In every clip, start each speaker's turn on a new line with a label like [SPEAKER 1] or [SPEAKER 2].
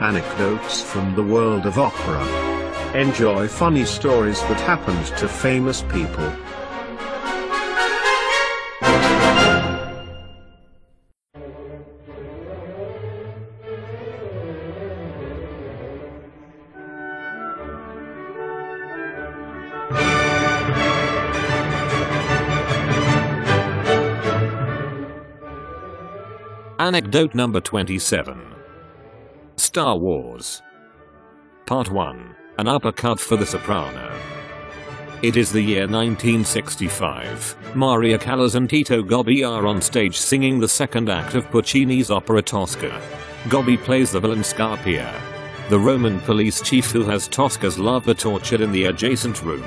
[SPEAKER 1] Anecdotes from the world of opera. Enjoy funny stories that happened to famous people.
[SPEAKER 2] Anecdote number 27 Star Wars Part 1 An uppercut for the soprano. It is the year 1965. Maria Callas and Tito Gobbi are on stage singing the second act of Puccini's opera Tosca. Gobbi plays the villain Scarpia, the Roman police chief who has Tosca's lover tortured in the adjacent room.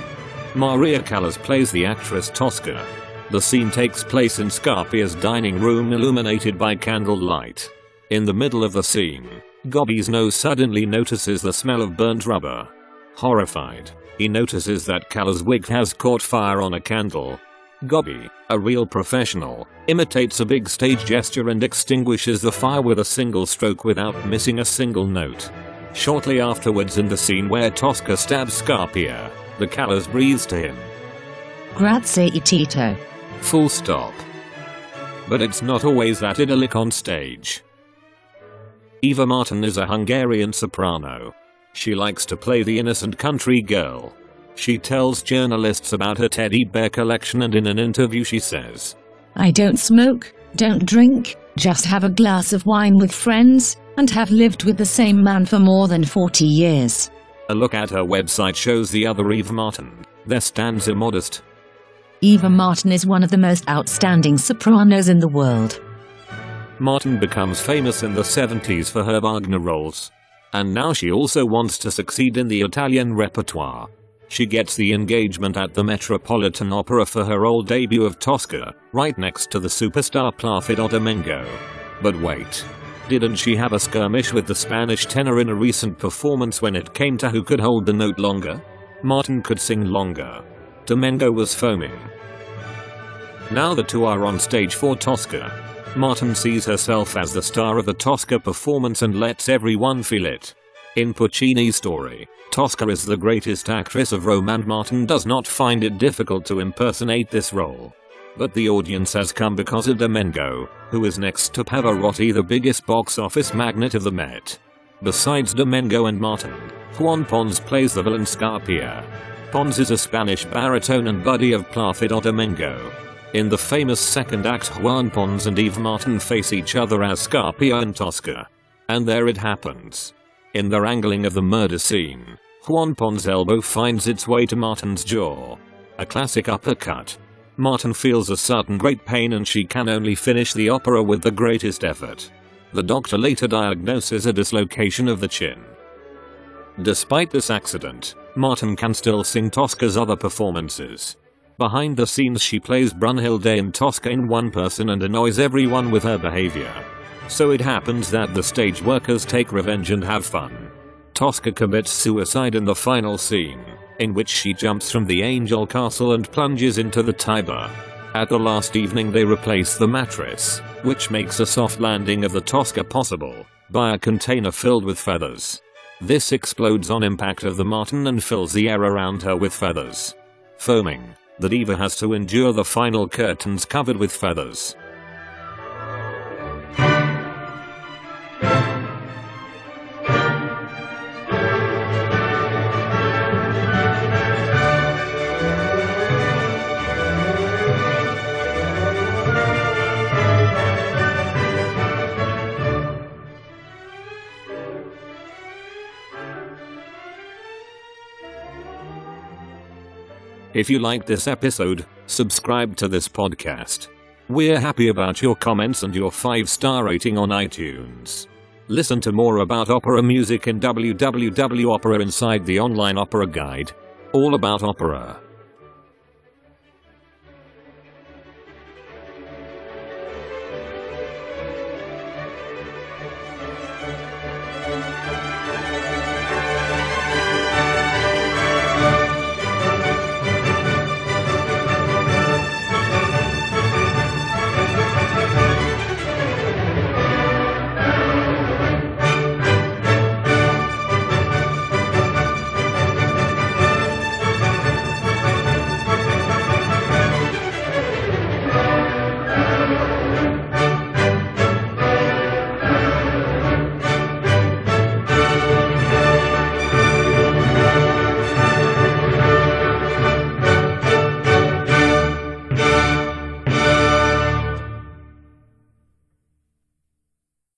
[SPEAKER 2] Maria Callas plays the actress Tosca, the scene takes place in Scarpia's dining room illuminated by candlelight. In the middle of the scene, Gobbi's nose suddenly notices the smell of burnt rubber. Horrified, he notices that Callas' wig has caught fire on a candle. Gobby, a real professional, imitates a big stage gesture and extinguishes the fire with a single stroke without missing a single note. Shortly afterwards in the scene where Tosca stabs Scarpia, the Callas breathes to him.
[SPEAKER 3] Grazie Tito.
[SPEAKER 2] Full stop. But it's not always that idyllic on stage. Eva Marton is a Hungarian soprano. She likes to play the innocent country girl. She tells journalists about her teddy bear collection and in an interview she says,
[SPEAKER 3] I don't smoke, don't drink, just have a glass of wine with friends, and have lived with the same man for more than 40 years.
[SPEAKER 2] A look at her website shows the other Eva Marton. There stands immodest.
[SPEAKER 3] Eva Marton is one of the most outstanding sopranos in the world.
[SPEAKER 2] Marton becomes famous in the 70s for her Wagner roles. And now she also wants to succeed in the Italian repertoire. She gets the engagement at the Metropolitan Opera for her old debut of Tosca, right next to the superstar Placido Domingo. But wait. Didn't she have a skirmish with the Spanish tenor in a recent performance when it came to who could hold the note longer? Marton could sing longer. Domingo was foaming. Now the two are on stage for Tosca. Marton sees herself as the star of the Tosca performance and lets everyone feel it. In Puccini's story, Tosca is the greatest actress of Rome and Marton does not find it difficult to impersonate this role. But the audience has come because of Domingo, who is next to Pavarotti the biggest box office magnate of the Met. Besides Domingo and Marton, Juan Pons plays the villain Scarpia, Pons is a Spanish baritone and buddy of Placido Domingo. In the famous second act Juan Pons and Eve Marton face each other as Scarpia and Tosca. And there it happens. In the wrangling of the murder scene, Juan Pons' elbow finds its way to Marton's jaw. A classic uppercut. Marton feels a sudden great pain and she can only finish the opera with the greatest effort. The doctor later diagnoses a dislocation of the chin. Despite this accident, Marton can still sing Tosca's other performances. Behind the scenes she plays Brunhilde in Tosca in one person and annoys everyone with her behavior. So it happens that the stage workers take revenge and have fun. Tosca commits suicide in the final scene, in which she jumps from the Angel Castle and plunges into the Tiber. At the last evening they replace the mattress, which makes a soft landing of the Tosca possible, by a container filled with feathers. This explodes on impact of the Marton and fills the air around her with feathers. Foaming, that Eva has to endure the final curtains covered with feathers. If you liked this episode, subscribe to this podcast. We're happy about your comments and your 5 star rating on iTunes. Listen to more about opera music in www.opera inside the online opera guide. All about opera.